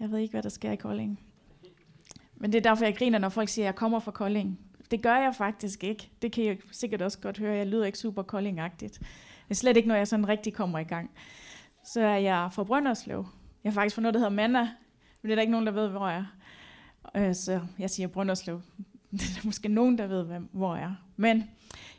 Jeg ved ikke, hvad der sker i Kolding. Men det er derfor, jeg griner, når folk siger, at jeg kommer fra Kolding. Det gør jeg faktisk ikke. Det kan jeg sikkert også godt høre. Jeg lyder ikke super koldingagtigt. Det er slet ikke, når jeg sådan rigtig kommer i gang. Så er jeg fra Brønderslev. Jeg er faktisk fra noget, der hedder Manna, men det er der ikke nogen, der ved, hvor jeg er. Øh, så jeg siger Brønderslev. Det er måske nogen, der ved, hvor jeg er. Men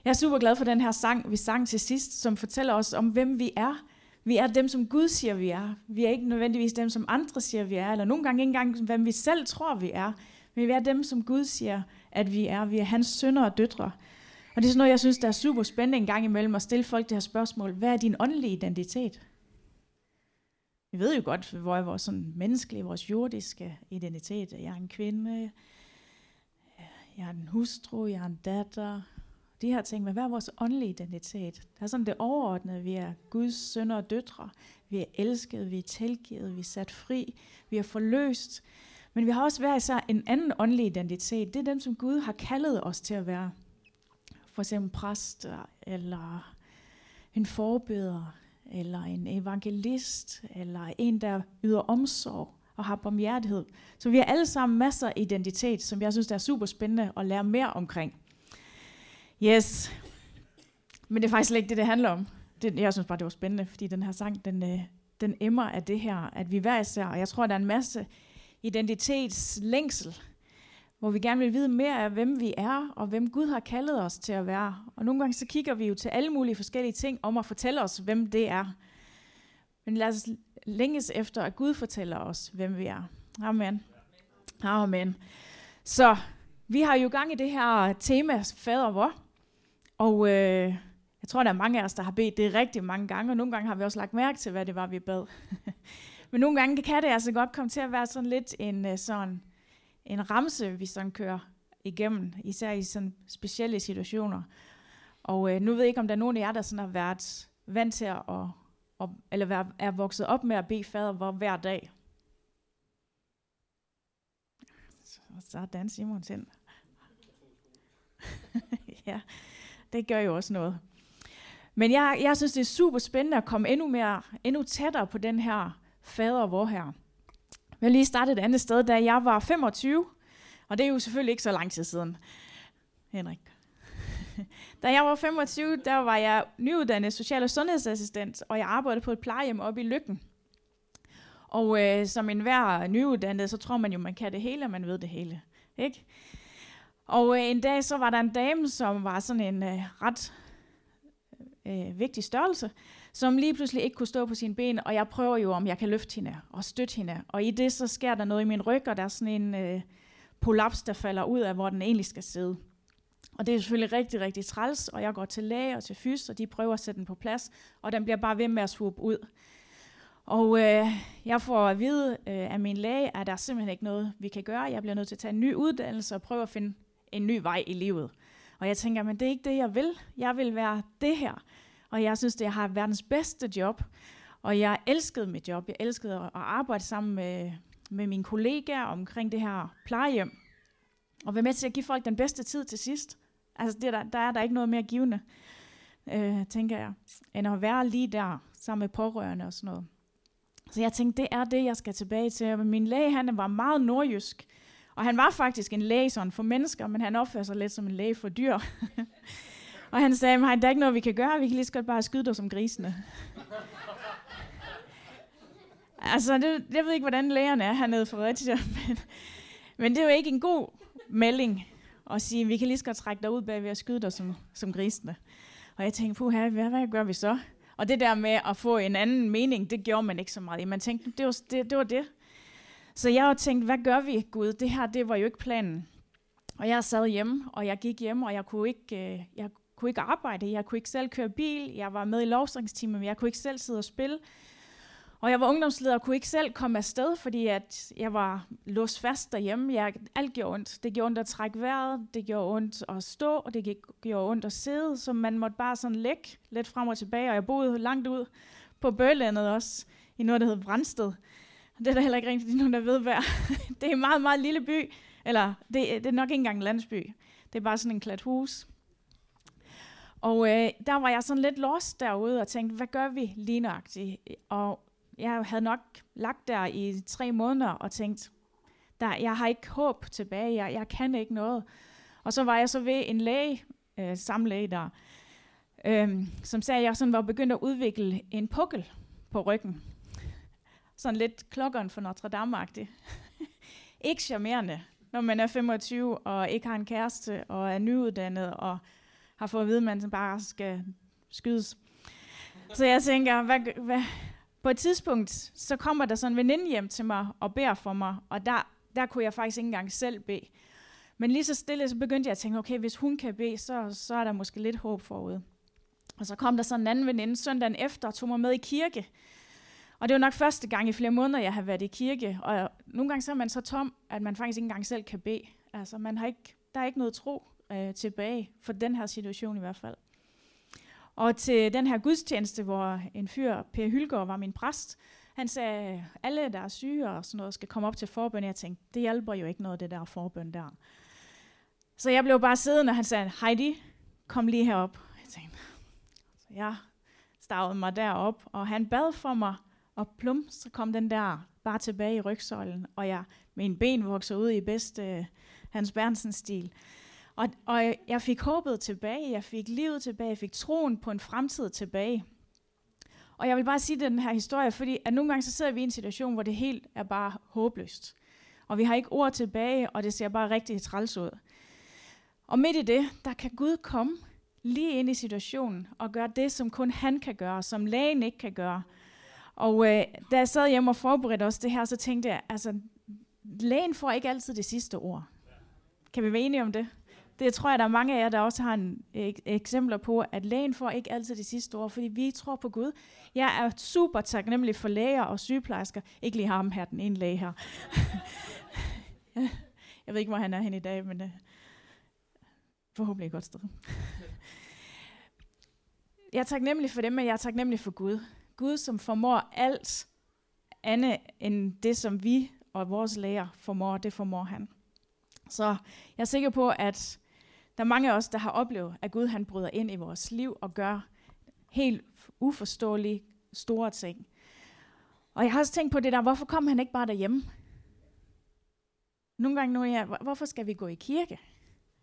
jeg er super glad for den her sang, vi sang til sidst, som fortæller os om, hvem vi er. Vi er dem, som Gud siger, vi er. Vi er ikke nødvendigvis dem, som andre siger, vi er, eller nogle gange ikke engang, hvem vi selv tror, vi er. Men vi er dem, som Gud siger, at vi er. Vi er hans sønner og døtre. Og det er sådan noget, jeg synes, der er super spændende en gang imellem at stille folk det her spørgsmål. Hvad er din åndelige identitet? Vi ved jo godt, hvor er vores sådan menneskelige, vores jordiske identitet. Jeg er en kvinde, jeg er en hustru, jeg er en datter. De her ting, men hvad er vores åndelige identitet? Der er sådan det overordnede, vi er Guds sønner og døtre. Vi er elsket, vi er tilgivet, vi er sat fri, vi er forløst. Men vi har også hver især en anden åndelig identitet. Det er dem, som Gud har kaldet os til at være. For eksempel præster, eller en forbeder, eller en evangelist, eller en, der yder omsorg og har barmhjertighed. Så vi har alle sammen masser af identitet, som jeg synes er super spændende at lære mere omkring. Yes. Men det er faktisk ikke det, det handler om. Det, jeg synes bare, det var spændende, fordi den her sang, den, øh, den emmer af det her, at vi hver især, og jeg tror, der er en masse identitetslængsel, hvor vi gerne vil vide mere af, hvem vi er, og hvem Gud har kaldet os til at være. Og nogle gange så kigger vi jo til alle mulige forskellige ting om at fortælle os, hvem det er. Men lad os længes efter, at Gud fortæller os, hvem vi er. Amen. Amen. Så vi har jo gang i det her tema, fader hvor. Og øh, jeg tror, der er mange af os, der har bedt det rigtig mange gange, og nogle gange har vi også lagt mærke til, hvad det var, vi bad. Men nogle gange kan det altså godt komme til at være sådan lidt en, øh, sådan, en ramse, vi sådan kører igennem, især i sådan specielle situationer. Og øh, nu ved jeg ikke, om der er nogen af jer, der sådan har været vant til at, og, eller være, er vokset op med at bede fader hvor hver dag. Så, så er Dan Simon ind. ja, det gør jo også noget. Men jeg, jeg synes, det er super spændende at komme endnu, mere, endnu tættere på den her fader vor her. Jeg vil lige starte et andet sted, da jeg var 25, og det er jo selvfølgelig ikke så lang tid siden. Henrik. Da jeg var 25, der var jeg nyuddannet social- og sundhedsassistent, og jeg arbejdede på et plejehjem oppe i Lykken. Og øh, som enhver nyuddannet, så tror man jo, man kan det hele, og man ved det hele. Ikke? Og øh, en dag, så var der en dame, som var sådan en øh, ret øh, øh, vigtig størrelse, som lige pludselig ikke kunne stå på sine ben, og jeg prøver jo, om jeg kan løfte hende og støtte hende. Og i det, så sker der noget i min ryg, og der er sådan en øh, polaps, der falder ud af, hvor den egentlig skal sidde. Og det er selvfølgelig rigtig, rigtig træls, og jeg går til læge og til fys, og de prøver at sætte den på plads, og den bliver bare ved med at swoop ud. Og øh, jeg får at vide øh, af min læge, at der er simpelthen ikke noget, vi kan gøre. Jeg bliver nødt til at tage en ny uddannelse og prøve at finde en ny vej i livet. Og jeg tænker, men det er ikke det, jeg vil. Jeg vil være det her. Og jeg synes, det jeg har verdens bedste job. Og jeg elskede mit job. Jeg elskede at arbejde sammen med, med mine kollegaer omkring det her plejehjem. Og være med til at give folk den bedste tid til sidst. Altså, det der, der er der ikke noget mere givende, øh, tænker jeg, end at være lige der sammen med pårørende og sådan noget. Så jeg tænkte, det er det, jeg skal tilbage til. Men min læge, han var meget nordjysk. Og han var faktisk en læge sådan for mennesker, men han opfører sig lidt som en læge for dyr. og han sagde, at der er ikke noget, vi kan gøre. Vi kan lige så godt bare skyde dig som grisene. altså, det, jeg ved ikke, hvordan lægerne er hernede for Fredericia, men, men det er jo ikke en god melding at sige, vi kan lige så godt trække dig ud bag ved at skyde dig som, som grisene. Og jeg tænkte, puha, hvad, hvad gør vi så? Og det der med at få en anden mening, det gjorde man ikke så meget. Man tænkte, det var det. det, var det. Så jeg har tænkt, hvad gør vi, Gud? Det her, det var jo ikke planen. Og jeg sad hjemme, og jeg gik hjem, og jeg kunne ikke, øh, jeg kunne ikke arbejde. Jeg kunne ikke selv køre bil. Jeg var med i lovsangstimen, men jeg kunne ikke selv sidde og spille. Og jeg var ungdomsleder og kunne ikke selv komme afsted, fordi at jeg var låst fast derhjemme. Jeg, alt gjorde ondt. Det gjorde ondt at trække vejret, det gjorde ondt at stå, og det gjorde ondt at sidde, så man måtte bare sådan lægge lidt frem og tilbage. Og jeg boede langt ud på Bølandet også, i noget, der hed Brandsted. Det er der heller ikke rigtig nogen, der ved, hvad Det er en meget, meget lille by, eller det, det er nok ikke engang en landsby. Det er bare sådan en klat hus. Og øh, der var jeg sådan lidt lost derude og tænkte, hvad gør vi lige nøjagtigt? Og jeg havde nok lagt der i tre måneder og tænkt, der, jeg har ikke håb tilbage, jeg, jeg kan ikke noget. Og så var jeg så ved en læge, øh, samme læge der, øh, som sagde, at jeg sådan var begyndt at udvikle en pukkel på ryggen. Sådan lidt klokkeren for Notre Dame-agtig. ikke charmerende, når man er 25 og ikke har en kæreste og er nyuddannet og har fået at vide, at man bare skal skydes. Så jeg tænker, hvad, hvad, på et tidspunkt, så kommer der sådan en veninde hjem til mig og beder for mig, og der, der kunne jeg faktisk ikke engang selv bede. Men lige så stille, så begyndte jeg at tænke, okay, hvis hun kan bede, så, så er der måske lidt håb forud. Og så kom der sådan en anden veninde søndagen efter og tog mig med i kirke. Og det var nok første gang i flere måneder, jeg har været i kirke. Og nogle gange så er man så tom, at man faktisk ikke engang selv kan bede. Altså, man har ikke, der er ikke noget tro øh, tilbage for den her situation i hvert fald. Og til den her gudstjeneste, hvor en fyr, Per Hylgaard, var min præst, han sagde, alle der er syge og sådan noget, skal komme op til forbøn. Jeg tænkte, det hjælper jo ikke noget, det der forbøn der. Så jeg blev bare siddende, og han sagde, Heidi, kom lige herop. Jeg tænkte, så jeg stavede mig derop, og han bad for mig, og plum, så kom den der bare tilbage i rygsøjlen, og jeg, min ben voksede ud i bedste øh, Hans Berntsen-stil. Og, og jeg fik håbet tilbage, jeg fik livet tilbage, jeg fik troen på en fremtid tilbage. Og jeg vil bare sige den her historie, fordi at nogle gange så sidder vi i en situation, hvor det helt er bare håbløst. Og vi har ikke ord tilbage, og det ser bare rigtig træls ud. Og midt i det, der kan Gud komme lige ind i situationen og gøre det, som kun han kan gøre, som lægen ikke kan gøre. Og øh, da jeg sad hjemme og forberedte os det her, så tænkte jeg, altså, lægen får ikke altid det sidste ord. Kan vi være enige om det? Det tror jeg, der er mange af jer, der også har en, ek, eksempler på, at lægen får ikke altid det sidste ord, fordi vi tror på Gud. Jeg er super taknemmelig for læger og sygeplejersker. Ikke lige ham her, den ene læge her. jeg ved ikke, hvor han er hen i dag, men øh, forhåbentlig et godt sted. jeg er taknemmelig for dem, men jeg er taknemmelig for Gud. Gud, som formår alt andet end det, som vi og vores læger formår, det formår han. Så jeg er sikker på, at der er mange af os, der har oplevet, at Gud han bryder ind i vores liv og gør helt uforståelige store ting. Og jeg har også tænkt på det der, hvorfor kom han ikke bare derhjemme? Nogle gange nu er jeg, hvorfor skal vi gå i kirke?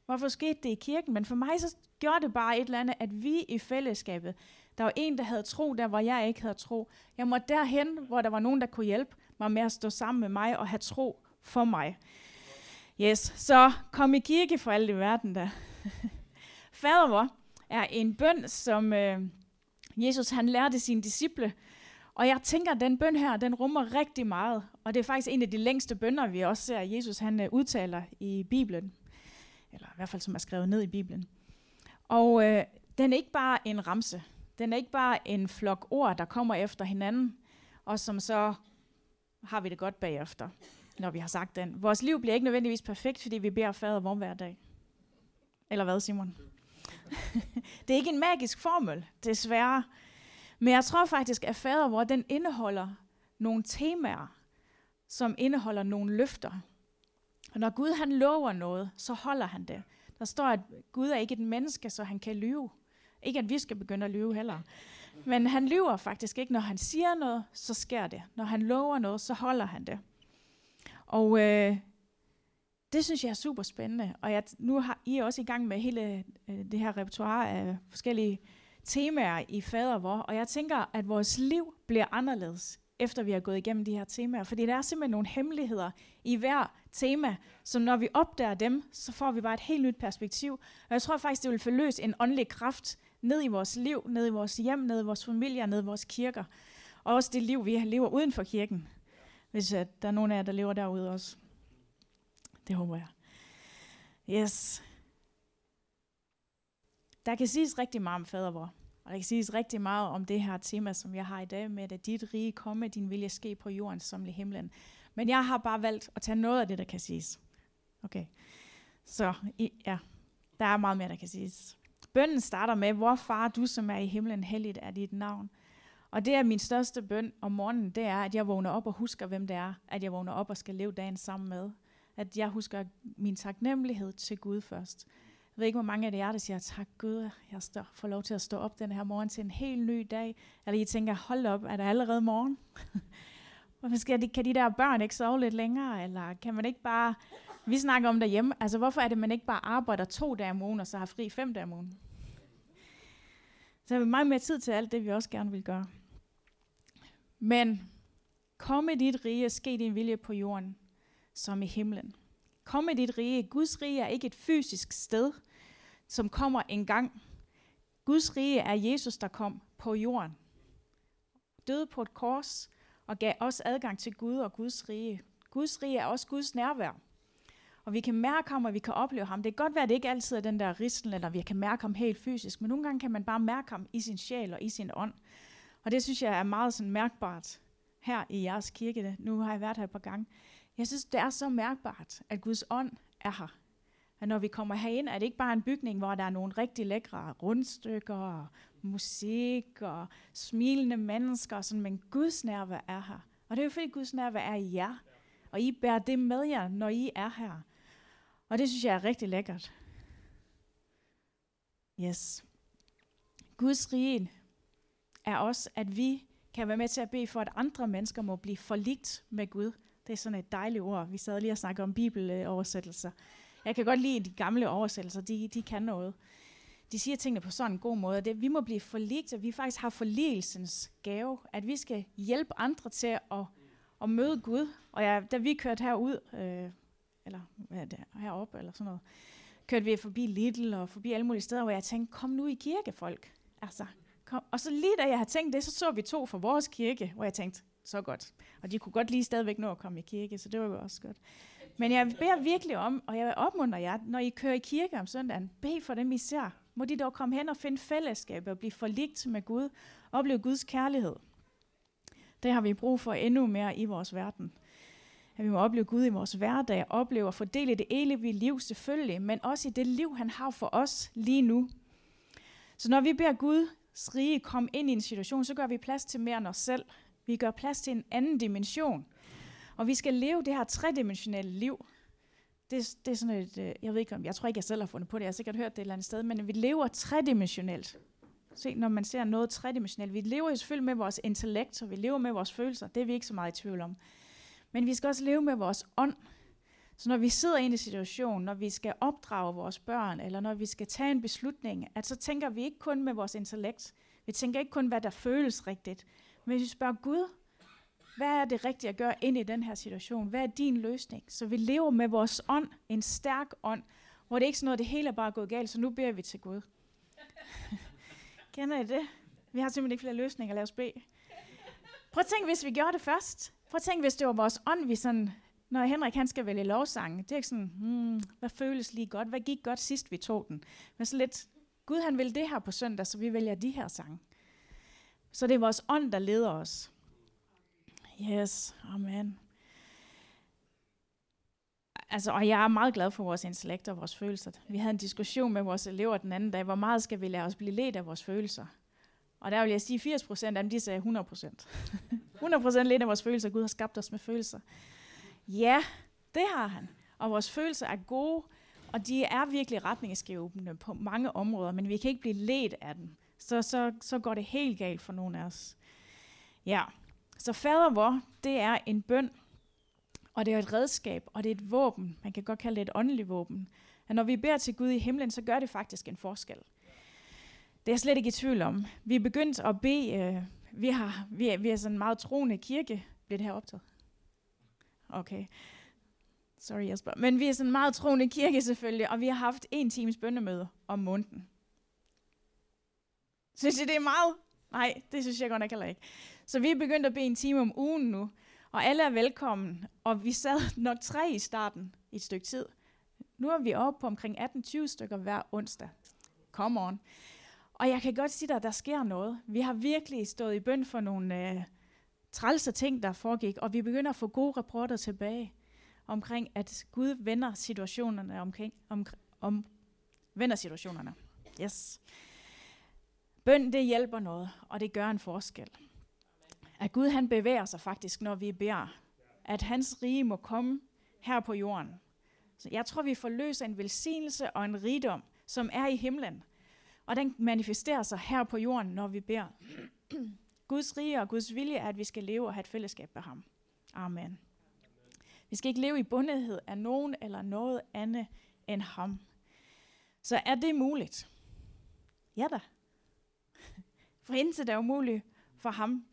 Hvorfor skete det i kirken? Men for mig så gjorde det bare et eller andet, at vi i fællesskabet, der var en, der havde tro, der hvor jeg ikke havde tro. Jeg måtte derhen, hvor der var nogen, der kunne hjælpe mig med at stå sammen med mig og have tro for mig. Yes, så kom i kirke for alt i verden der. Fader vor er en bøn, som øh, Jesus han lærte sine disciple. Og jeg tænker, at den bøn her, den rummer rigtig meget. Og det er faktisk en af de længste bønder, vi også ser, Jesus han øh, udtaler i Bibelen. Eller i hvert fald, som er skrevet ned i Bibelen. Og øh, den er ikke bare en ramse. Den er ikke bare en flok ord, der kommer efter hinanden, og som så har vi det godt bagefter når vi har sagt den. Vores liv bliver ikke nødvendigvis perfekt, fordi vi beder fader vor hver dag. Eller hvad, Simon? det er ikke en magisk formel, desværre. Men jeg tror faktisk, at fader vor, den indeholder nogle temaer, som indeholder nogle løfter. Og når Gud han lover noget, så holder han det. Der står, at Gud er ikke et menneske, så han kan lyve. Ikke at vi skal begynde at lyve heller. Men han lyver faktisk ikke. Når han siger noget, så sker det. Når han lover noget, så holder han det. Og øh, det synes jeg er super spændende. Og jeg, nu har I også i gang med hele øh, det her repertoire af forskellige temaer i fader vor. Og jeg tænker, at vores liv bliver anderledes, efter vi har gået igennem de her temaer. Fordi der er simpelthen nogle hemmeligheder i hver tema, så når vi opdager dem, så får vi bare et helt nyt perspektiv. Og jeg tror faktisk, det vil forløse en åndelig kraft ned i vores liv, ned i vores hjem, ned i vores familier, ned i vores kirker. Og også det liv, vi lever uden for kirken hvis at der er nogen af jer, der lever derude også. Det håber jeg. Yes. Der kan siges rigtig meget om fadervor. Og der kan siges rigtig meget om det her tema, som jeg har i dag, med at dit rige komme, din vilje ske på jorden som i himlen. Men jeg har bare valgt at tage noget af det, der kan siges. Okay. Så ja, der er meget mere, der kan siges. Bønden starter med, hvor far du, som er i himlen, helligt er dit navn. Og det er min største bøn om morgenen, det er, at jeg vågner op og husker, hvem det er, at jeg vågner op og skal leve dagen sammen med. At jeg husker min taknemmelighed til Gud først. Jeg ved ikke, hvor mange af jer, der siger, tak Gud, jeg står, får lov til at stå op den her morgen til en helt ny dag. Eller I tænker, hold op, er det allerede morgen? Hvorfor skal de, kan de der børn ikke sove lidt længere? Eller kan man ikke bare... Vi snakker om derhjemme. Altså, hvorfor er det, man ikke bare arbejder to dage om ugen, og så har fri fem dage om ugen? Så har vi meget mere tid til alt det, vi også gerne vil gøre. Men kom med dit rige, ske din vilje på jorden, som i himlen. Kom med dit rige. Guds rige er ikke et fysisk sted, som kommer en gang. Guds rige er Jesus, der kom på jorden. Døde på et kors og gav os adgang til Gud og Guds rige. Guds rige er også Guds nærvær. Og vi kan mærke ham, og vi kan opleve ham. Det kan godt være, at det ikke altid er den der ristel, eller vi kan mærke ham helt fysisk, men nogle gange kan man bare mærke ham i sin sjæl og i sin ånd. Og det synes jeg er meget sådan mærkbart her i jeres kirke. Nu har jeg været her et par gange. Jeg synes, det er så mærkbart, at Guds ånd er her. At når vi kommer herind, er det ikke bare en bygning, hvor der er nogle rigtig lækre rundstykker og musik og smilende mennesker, sådan, men Guds nærvær er her. Og det er jo fordi Guds nærvær er i jer. Og I bærer det med jer, når I er her. Og det synes jeg er rigtig lækkert. Yes. Guds rige er også, at vi kan være med til at bede for, at andre mennesker må blive forligt med Gud. Det er sådan et dejligt ord. Vi sad lige og snakkede om bibeloversættelser. Jeg kan godt lide de gamle oversættelser, de, de kan noget. De siger tingene på sådan en god måde. Det, vi må blive forligt, at vi faktisk har forligelsens gave, at vi skal hjælpe andre til at, at møde Gud. Og jeg, da vi kørte herud, øh, eller hvad er det, herop eller sådan noget, kørte vi forbi Lidl og forbi alle mulige steder, hvor jeg tænkte, kom nu i kirke, folk. Altså, kom. Og så lige da jeg havde tænkt det, så så vi to fra vores kirke, hvor jeg tænkte, så godt. Og de kunne godt lige stadigvæk nå at komme i kirke, så det var jo også godt. Men jeg beder virkelig om, og jeg opmuntrer jer, når I kører i kirke om søndagen, bed for dem, især. ser. Må de dog komme hen og finde fællesskab og blive forligt med Gud, og opleve Guds kærlighed. Det har vi brug for endnu mere i vores verden. At vi må opleve Gud i vores hverdag, opleve og fordele det evige liv selvfølgelig, men også i det liv, han har for os lige nu. Så når vi beder Gud rige komme ind i en situation, så gør vi plads til mere end os selv. Vi gør plads til en anden dimension. Og vi skal leve det her tredimensionelle liv. Det, det er sådan et, øh, jeg ved ikke om, jeg tror ikke, jeg selv har fundet på det, jeg har sikkert hørt det et eller andet sted, men vi lever tredimensionelt. Se, når man ser noget tredimensionelt. Vi lever jo selvfølgelig med vores intellekt, og vi lever med vores følelser. Det er vi ikke så meget i tvivl om. Men vi skal også leve med vores ånd. Så når vi sidder i en situation, når vi skal opdrage vores børn, eller når vi skal tage en beslutning, at så tænker vi ikke kun med vores intellekt. Vi tænker ikke kun, hvad der føles rigtigt. Men vi spørger Gud, hvad er det rigtige at gøre ind i den her situation? Hvad er din løsning? Så vi lever med vores ånd, en stærk ånd, hvor det ikke er sådan noget, det hele er bare gået galt, så nu beder vi til Gud. Kender I det? Vi har simpelthen ikke flere løsninger, lad os bede. Prøv at tænke, hvis vi gjorde det først. Prøv at tænke, hvis det var vores ånd, vi sådan, når Henrik han skal vælge lovsange, det er ikke sådan, hmm, hvad føles lige godt? Hvad gik godt sidst, vi tog den? Men så lidt, Gud han vil det her på søndag, så vi vælger de her sange. Så det er vores ånd, der leder os. Yes, amen. Altså, og jeg er meget glad for vores intellekt og vores følelser. Vi havde en diskussion med vores elever den anden dag, hvor meget skal vi lade os blive ledt af vores følelser? Og der vil jeg sige, 80 procent af dem, de sagde 100 procent. 100 procent ledt af vores følelser. Gud har skabt os med følelser. Ja, det har han. Og vores følelser er gode, og de er virkelig retningsgivende på mange områder, men vi kan ikke blive ledt af dem. Så, så, så går det helt galt for nogen af os. Ja, så fader vor, det er en bøn, og det er et redskab, og det er et våben. Man kan godt kalde det et åndeligt våben. At når vi beder til Gud i himlen, så gør det faktisk en forskel. Det er jeg slet ikke i tvivl om. Vi er begyndt at bede, øh, vi, har, vi, er, vi er sådan en meget troende kirke. Bliver det her optaget? Okay. Sorry Jesper. Men vi er sådan en meget troende kirke selvfølgelig, og vi har haft en times bønnemøde om måneden. Synes I, det er meget? Nej, det synes jeg godt nok heller ikke. Så vi er begyndt at bede en time om ugen nu, og alle er velkommen. Og vi sad nok tre i starten i et stykke tid. Nu er vi oppe på omkring 18-20 stykker hver onsdag. Come on. Og jeg kan godt sige dig, at der sker noget. Vi har virkelig stået i bøn for nogle øh, trælse ting, der foregik, og vi begynder at få gode rapporter tilbage omkring, at Gud vender situationerne omkring, om, om, vender situationerne. Yes. Bøn, det hjælper noget, og det gør en forskel. At Gud han bevæger sig faktisk, når vi beder. At hans rige må komme her på jorden. Så jeg tror, vi får en velsignelse og en rigdom, som er i himlen. Og den manifesterer sig her på jorden, når vi beder. Guds rige og Guds vilje er, at vi skal leve og have et fællesskab med ham. Amen. Vi skal ikke leve i bundethed af nogen eller noget andet end ham. Så er det muligt? Ja da. For intet er umuligt for ham.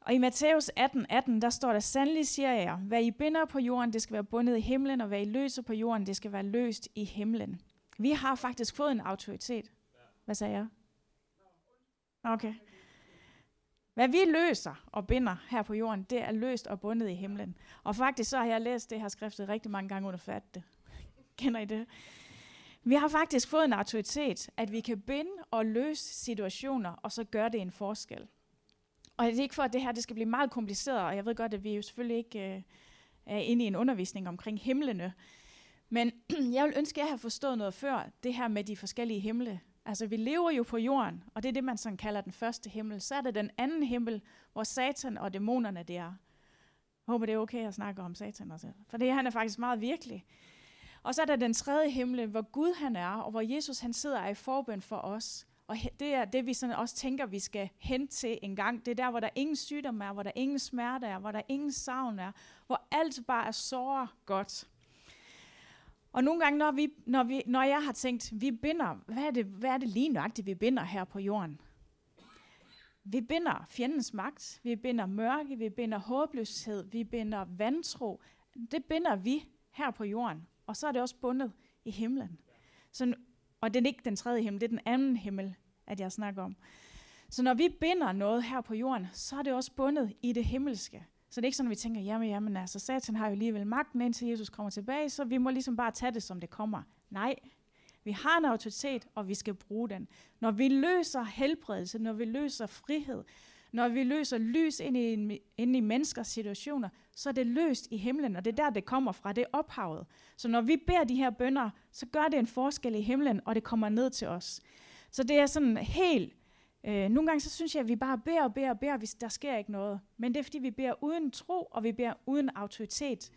Og i Matthæus 18, 18, der står der, sandelig siger jeg, hvad I binder på jorden, det skal være bundet i himlen, og hvad I løser på jorden, det skal være løst i himlen. Vi har faktisk fået en autoritet. Hvad sagde jeg? Okay. Hvad vi løser og binder her på jorden, det er løst og bundet i himlen. Og faktisk så har jeg læst det her skriftet rigtig mange gange under fat det. Kender I det? Vi har faktisk fået en autoritet, at vi kan binde og løse situationer, og så gør det en forskel. Og det er ikke for, at det her det skal blive meget kompliceret, og jeg ved godt, at vi jo selvfølgelig ikke øh, er inde i en undervisning omkring himlene. Men jeg vil ønske, at jeg har forstået noget før, det her med de forskellige himle. Altså, vi lever jo på jorden, og det er det, man sådan kalder den første himmel. Så er det den anden himmel, hvor Satan og dæmonerne det er. Jeg håber, det er okay at snakke om Satan også. For det han er faktisk meget virkelig. Og så er der den tredje himmel, hvor Gud han er, og hvor Jesus han sidder i forbøn for os. Og det er det, vi sådan også tænker, vi skal hen til en gang. Det er der, hvor der ingen sygdom er, hvor der ingen smerte er, hvor der ingen savn er, hvor alt bare er så godt. Og nogle gange, når, vi, når, vi, når jeg har tænkt, vi binder, hvad er, det, hvad er det lige nøjagtigt, vi binder her på jorden? Vi binder fjendens magt, vi binder mørke, vi binder håbløshed, vi binder vantro. Det binder vi her på jorden. Og så er det også bundet i himlen. Så, og det er ikke den tredje himmel, det er den anden himmel, at jeg snakker om. Så når vi binder noget her på jorden, så er det også bundet i det himmelske. Så det er ikke sådan, at vi tænker, jamen, jamen altså, satan har jo alligevel magten, indtil Jesus kommer tilbage, så vi må ligesom bare tage det, som det kommer. Nej, vi har en autoritet, og vi skal bruge den. Når vi løser helbredelse, når vi løser frihed, når vi løser lys ind i, ind i menneskers situationer, så er det løst i himlen, og det er der, det kommer fra, det er ophavet. Så når vi beder de her bønder, så gør det en forskel i himlen, og det kommer ned til os. Så det er sådan helt... Øh, nogle gange så synes jeg, at vi bare beder og beder og beder, hvis der sker ikke noget. Men det er, fordi vi beder uden tro, og vi beder uden autoritet.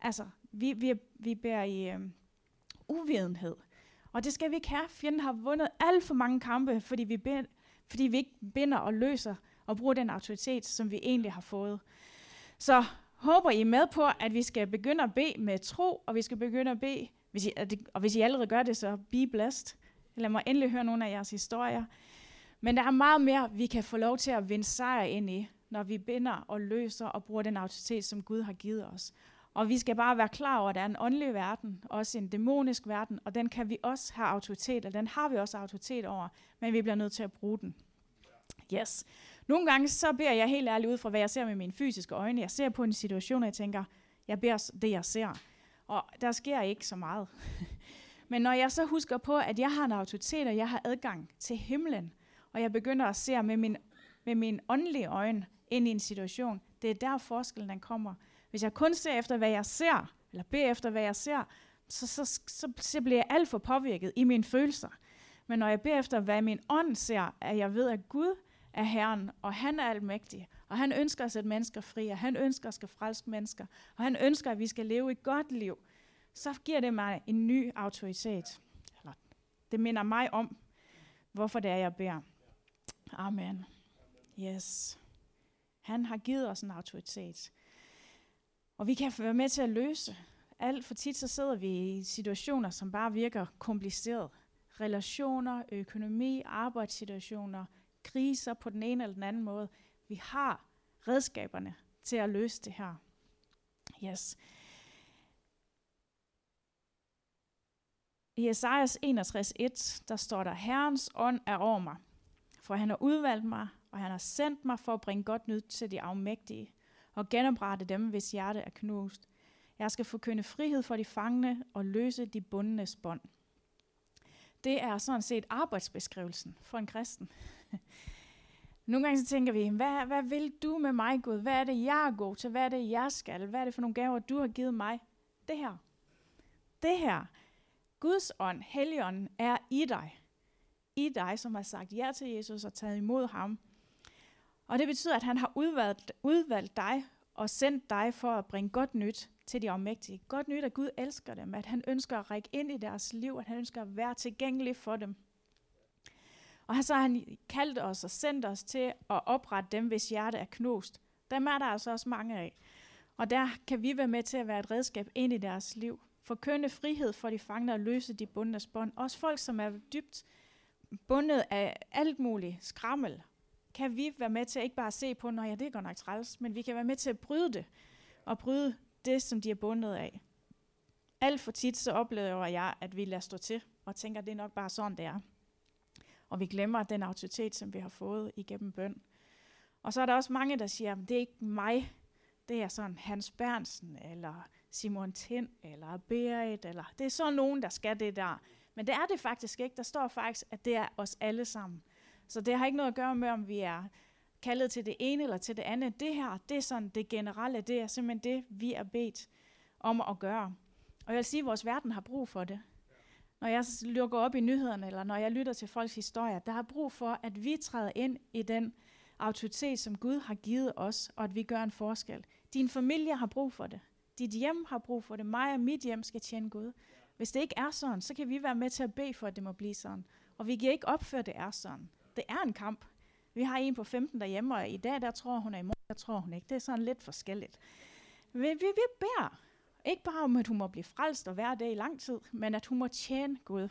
Altså, vi, vi, vi beder i øh, uvidenhed. Og det skal vi ikke have. Fjenden har vundet alt for mange kampe, fordi vi, beder, fordi vi ikke binder og løser og bruger den autoritet, som vi egentlig har fået. Så håber I med på, at vi skal begynde at bede med tro, og vi skal begynde at bede, hvis I, og hvis I allerede gør det, så be blessed. Lad mig endelig høre nogle af jeres historier. Men der er meget mere, vi kan få lov til at vinde sejr ind i, når vi binder og løser og bruger den autoritet, som Gud har givet os. Og vi skal bare være klar over, at der er en åndelig verden, også en dæmonisk verden, og den kan vi også have autoritet, og den har vi også autoritet over, men vi bliver nødt til at bruge den. Yes. Nogle gange så beder jeg helt ærligt ud fra, hvad jeg ser med mine fysiske øjne. Jeg ser på en situation, og jeg tænker, jeg beder det, jeg ser. Og der sker ikke så meget. Men når jeg så husker på, at jeg har en autoritet, og jeg har adgang til himlen, og jeg begynder at se med min, med min åndelige øjne ind i en situation, det er der forskellen den kommer. Hvis jeg kun ser efter, hvad jeg ser, eller beder efter, hvad jeg ser, så, så, så, så bliver jeg alt for påvirket i mine følelser. Men når jeg beder efter, hvad min ånd ser, at jeg ved, at Gud er Herren, og han er almægtig, og han ønsker at sætte mennesker fri, og han ønsker at skal frelske mennesker, og han ønsker, at vi skal leve et godt liv, så giver det mig en ny autoritet. Eller, det minder mig om, hvorfor det er, jeg beder. Amen. Yes. Han har givet os en autoritet. Og vi kan være med til at løse. Alt for tit så sidder vi i situationer, som bare virker kompliceret. Relationer, økonomi, arbejdssituationer, kriser på den ene eller den anden måde. Vi har redskaberne til at løse det her. Yes. I Esajas 61.1, der står der, Herrens ånd er over mig, for han har udvalgt mig, og han har sendt mig for at bringe godt nyt til de afmægtige, og genoprette dem, hvis hjerte er knust. Jeg skal forkynde frihed for de fangne og løse de bundnes bånd. Det er sådan set arbejdsbeskrivelsen for en kristen. Nogle gange så tænker vi, hvad, hvad vil du med mig, Gud? Hvad er det, jeg er god til? Hvad er det, jeg skal? Hvad er det for nogle gaver, du har givet mig? Det her. Det her. Guds ånd, Helligånden, er i dig. I dig, som har sagt ja til Jesus og taget imod ham. Og det betyder, at han har udvalgt, udvalgt dig og sendt dig for at bringe godt nyt til de afmægtige. Godt nyt, at Gud elsker dem, at han ønsker at række ind i deres liv, at han ønsker at være tilgængelig for dem. Og så har han kaldt os og sendt os til at oprette dem, hvis hjerte er knust. Dem er der altså også mange af. Og der kan vi være med til at være et redskab ind i deres liv. Forkønne frihed for de fangne og løse de bundnes bånd. Også folk, som er dybt bundet af alt muligt skrammel, kan vi være med til at ikke bare se på, når ja, det går nok træls, men vi kan være med til at bryde det, og bryde det, som de er bundet af. Alt for tit så oplever jeg, at vi lader stå til, og tænker, at det er nok bare sådan, det er. Og vi glemmer den autoritet, som vi har fået igennem bøn. Og så er der også mange, der siger, at det er ikke mig, det er sådan Hans Bernsen, eller Simon Tind, eller Berit, eller det er sådan nogen, der skal det der. Men det er det faktisk ikke. Der står faktisk, at det er os alle sammen. Så det har ikke noget at gøre med, om vi er kaldet til det ene eller til det andet. Det her, det er sådan det generelle, det er simpelthen det, vi er bedt om at gøre. Og jeg vil sige, at vores verden har brug for det. Når jeg lukker op i nyhederne, eller når jeg lytter til folks historier, der har brug for, at vi træder ind i den autoritet, som Gud har givet os, og at vi gør en forskel. Din familie har brug for det. Dit hjem har brug for det. Mig og mit hjem skal tjene Gud. Hvis det ikke er sådan, så kan vi være med til at bede for, at det må blive sådan. Og vi kan ikke opføre, at det er sådan. Det er en kamp. Vi har en på 15 derhjemme, og i dag, der tror hun er i morgen, der tror hun ikke. Det er sådan lidt forskelligt. Vi, vi, vi beder. Ikke bare om, at hun må blive frelst og være det i lang tid, men at hun må tjene Gud.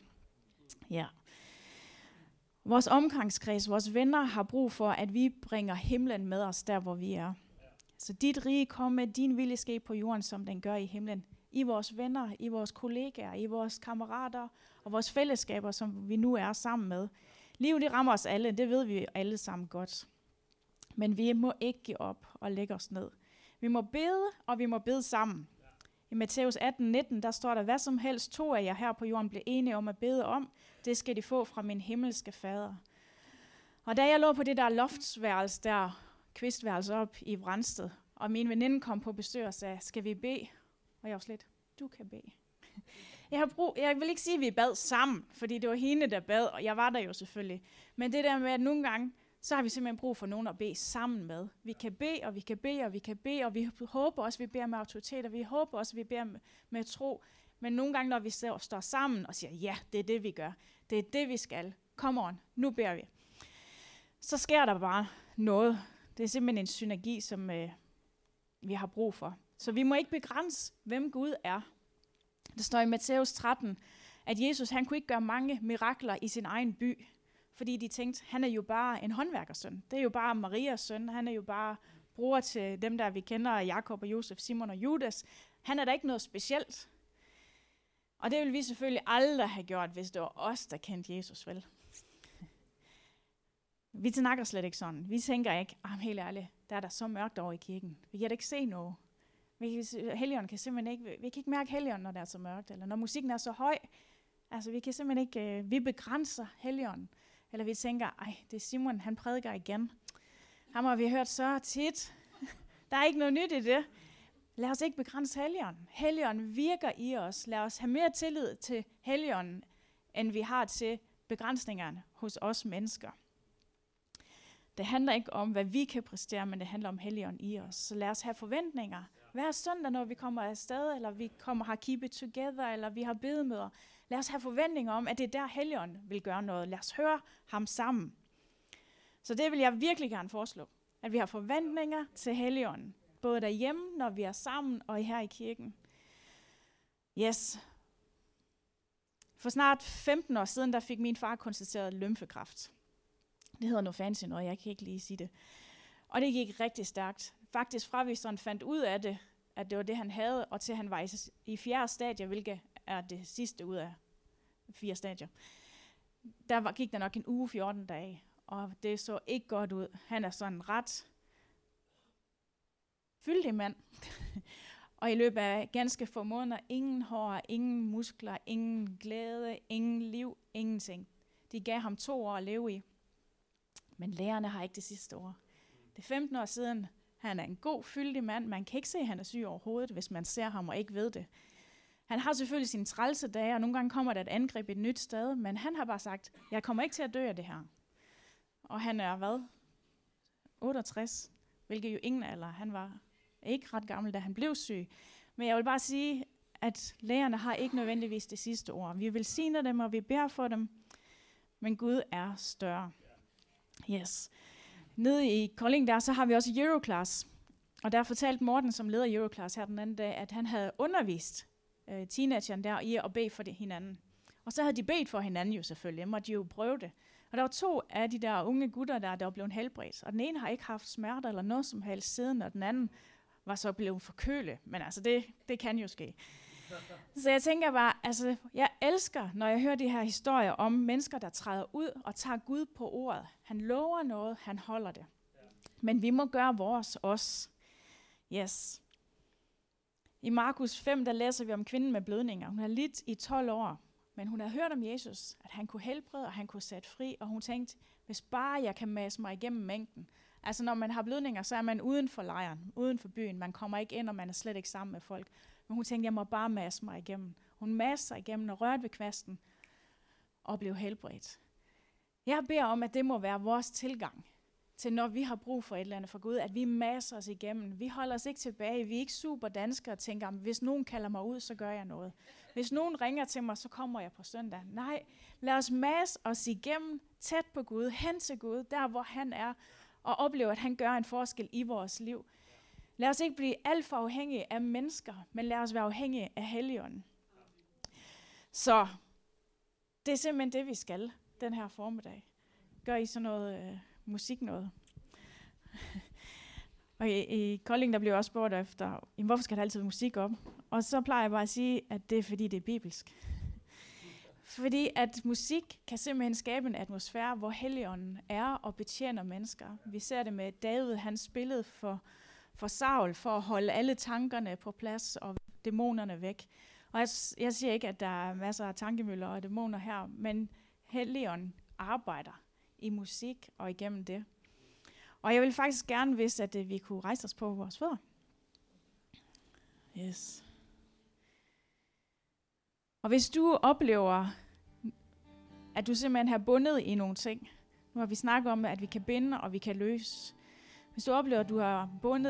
Ja. Vores omgangskreds, vores venner har brug for, at vi bringer himlen med os der, hvor vi er. Så dit rige komme, din vilje ske på jorden, som den gør i himlen. I vores venner, i vores kollegaer, i vores kammerater og vores fællesskaber, som vi nu er sammen med. Livet det rammer os alle, det ved vi alle sammen godt. Men vi må ikke give op og lægge os ned. Vi må bede, og vi må bede sammen. I Matthæus 18, 19, der står der, hvad som helst to af jer her på jorden blev enige om at bede om, det skal de få fra min himmelske fader. Og da jeg lå på det der loftsværelse der, kvistværelse op i Brændsted, og min veninde kom på besøg og sagde, skal vi bede? Og jeg var slet, du kan bede. Jeg, har brug, jeg vil ikke sige, at vi bad sammen, fordi det var hende, der bad, og jeg var der jo selvfølgelig. Men det der med, at nogle gange, så har vi simpelthen brug for nogen at bede sammen med. Vi kan bede, og vi kan bede, og vi kan bede, og vi håber også, at vi beder med autoritet, og vi håber også, at vi beder med, med tro. Men nogle gange, når vi står sammen og siger, ja, det er det, vi gør. Det er det, vi skal. Come on, nu beder vi. Så sker der bare noget. Det er simpelthen en synergi, som øh, vi har brug for. Så vi må ikke begrænse, hvem Gud er. Der står i Matthæus 13, at Jesus han kunne ikke gøre mange mirakler i sin egen by, fordi de tænkte, han er jo bare en håndværkersøn. Det er jo bare Marias søn. Han er jo bare bror til dem, der vi kender, Jakob og Josef, Simon og Judas. Han er da ikke noget specielt. Og det vil vi selvfølgelig aldrig have gjort, hvis det var os, der kendte Jesus, vel? Vi snakker slet ikke sådan. Vi tænker ikke, ah, helt ærligt, der er der så mørkt over i kirken. Vi kan da ikke se noget. Vi kan, kan simpelthen ikke, vi kan ikke mærke helion, når det er så mørkt, eller når musikken er så høj. Altså, vi kan simpelthen ikke, øh, vi begrænser helion. Eller vi tænker, ej, det er Simon, han prædiker igen. Ham har vi hørt så tit. der er ikke noget nyt i det. Lad os ikke begrænse helligånden. Helligånden virker i os. Lad os have mere tillid til helligånden, end vi har til begrænsningerne hos os mennesker. Det handler ikke om, hvad vi kan præstere, men det handler om helligånden i os. Så lad os have forventninger. Hver søndag, når vi kommer afsted, eller vi kommer har keep it together, eller vi har bedemøder, lad os have forventninger om, at det er der helligånden vil gøre noget. Lad os høre ham sammen. Så det vil jeg virkelig gerne foreslå. At vi har forventninger til helligånden. Både derhjemme, når vi er sammen, og her i kirken. Yes. For snart 15 år siden, der fik min far konstateret lymfekræft. Det hedder noget fancy noget, jeg kan ikke lige sige det. Og det gik rigtig stærkt. Faktisk fra vi sådan fandt ud af det, at det var det, han havde, og til han var i, i fjerde stadie, hvilket er det sidste ud af fire stadier. Der var, gik der nok en uge, 14 dage, og det så ikke godt ud. Han er sådan ret fyldig mand. og i løbet af ganske få måneder, ingen hår, ingen muskler, ingen glæde, ingen liv, ingenting. De gav ham to år at leve i. Men lærerne har ikke det sidste år. Det er 15 år siden. Han er en god, fyldig mand. Man kan ikke se, at han er syg overhovedet, hvis man ser ham og ikke ved det. Han har selvfølgelig sine trælse dage, og nogle gange kommer der et angreb et nyt sted, men han har bare sagt, jeg kommer ikke til at dø af det her. Og han er hvad? 68, hvilket jo ingen alder. Han var ikke ret gammel, da han blev syg. Men jeg vil bare sige, at lægerne har ikke nødvendigvis det sidste ord. Vi vil sige dem, og vi beder for dem, men Gud er større. Yes. Nede i Kolding der, så har vi også Euroclass. Og der fortalte Morten, som leder Euroclass her den anden dag, at han havde undervist øh, teenageren der i at bede for det hinanden. Og så havde de bedt for hinanden jo selvfølgelig, jeg måtte jo prøve det. Og der var to af de der unge gutter der, der var blevet helbredt. Og den ene har ikke haft smerter eller noget som helst siden, og den anden var så blevet forkølet. Men altså, det, det kan jo ske. Så jeg tænker bare, altså, jeg elsker, når jeg hører de her historier om mennesker, der træder ud og tager Gud på ordet. Han lover noget, han holder det. Men vi må gøre vores også. Yes. I Markus 5, der læser vi om kvinden med blødninger. Hun har lidt i 12 år, men hun har hørt om Jesus, at han kunne helbrede, og han kunne sætte fri, og hun tænkte, hvis bare jeg kan masse mig igennem mængden. Altså når man har blødninger, så er man uden for lejren, uden for byen. Man kommer ikke ind, og man er slet ikke sammen med folk. Men hun tænkte, jeg må bare masse mig igennem. Hun masse sig igennem og rørte ved kvasten og blev helbredt. Jeg beder om, at det må være vores tilgang til, når vi har brug for et eller andet for Gud, at vi masser os igennem. Vi holder os ikke tilbage. Vi er ikke super danskere og tænker, hvis nogen kalder mig ud, så gør jeg noget. Hvis nogen ringer til mig, så kommer jeg på søndag. Nej, lad os masse os igennem, tæt på Gud, hen til Gud, der hvor han er, og opleve, at han gør en forskel i vores liv. Lad os ikke blive alt for afhængige af mennesker, men lad os være afhængige af Helligånden. Så det er simpelthen det, vi skal den her formiddag. Gør I sådan noget øh, musik noget? og i, i Kolding, der bliver også spurgt efter, jamen, hvorfor skal der altid være musik op? Og så plejer jeg bare at sige, at det er fordi, det er bibelsk. Fordi at musik kan simpelthen skabe en atmosfære, hvor Helligånden er og betjener mennesker. Vi ser det med David, han spillede for, for Saul for at holde alle tankerne på plads og dæmonerne væk. Og jeg, jeg siger ikke, at der er masser af tankemøller og dæmoner her, men Helligånden arbejder i musik og igennem det. Og jeg vil faktisk gerne vise, at øh, vi kunne rejse os på vores fødder. Yes. Og hvis du oplever, at du simpelthen har bundet i nogle ting, nu har vi snakket om, at vi kan binde og vi kan løse. Hvis du oplever, at du har bundet